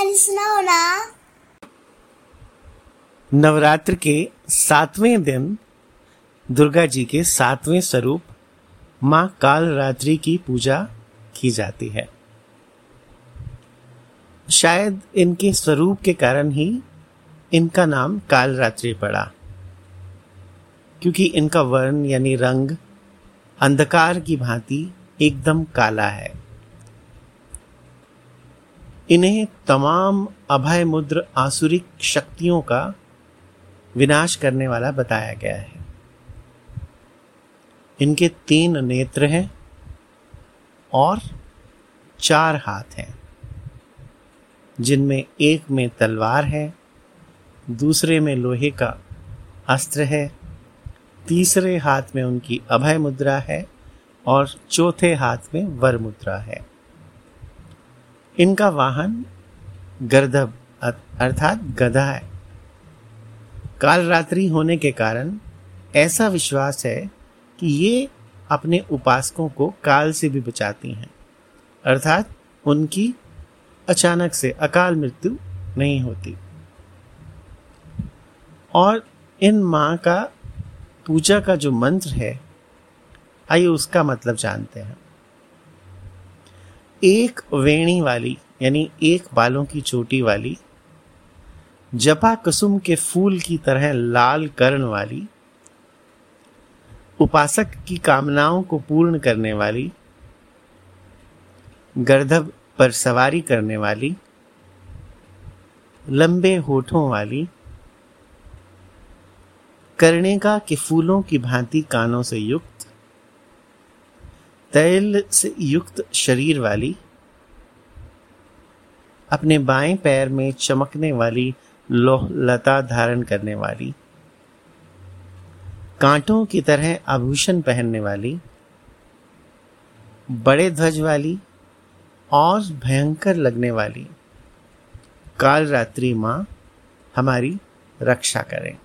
सुनाओ ना। नवरात्र के सातवें दिन दुर्गा जी के सातवें स्वरूप माँ कालरात्रि की पूजा की जाती है। शायद इनके स्वरूप के कारण ही इनका नाम कालरात्रि पड़ा, क्योंकि इनका वर्ण यानी रंग अंधकार की भांति एकदम काला है। इन्हें तमाम अभय मुद्र आसुरिक शक्तियों का विनाश करने वाला बताया गया है। इनके तीन नेत्र हैं और चार हाथ हैं, जिनमें एक में तलवार है, दूसरे में लोहे का अस्त्र है, तीसरे हाथ में उनकी अभय मुद्रा है और चौथे हाथ में वर मुद्रा है। इनका वाहन गर्दभ अर्थात गधा है। काल रात्रि होने के कारण ऐसा विश्वास है कि ये अपने उपासकों को काल से भी बचाती हैं। अर्थात उनकी अचानक से अकाल मृत्यु नहीं होती। और इन माँ का पूजा का जो मंत्र है, आइए उसका मतलब जानते हैं। एक वेणी वाली, यानी एक बालों की चोटी वाली, जपा कुसुम के फूल की तरह लाल कर्ण वाली, उपासक की कामनाओं को पूर्ण करने वाली गर्दभ पर सवारी करने वाली, लंबे होठों वाली, कर्णिका के फूलों की भांति कानों से युक्त तैल से युक्त शरीर वाली, अपने बाएँ पैर में चमकने वाली लोह लता धारण करने वाली, कांटों की तरह आभूषण पहनने वाली, बड़े ध्वज वाली और भयंकर लगने वाली काल रात्रि माँ हमारी रक्षा करें।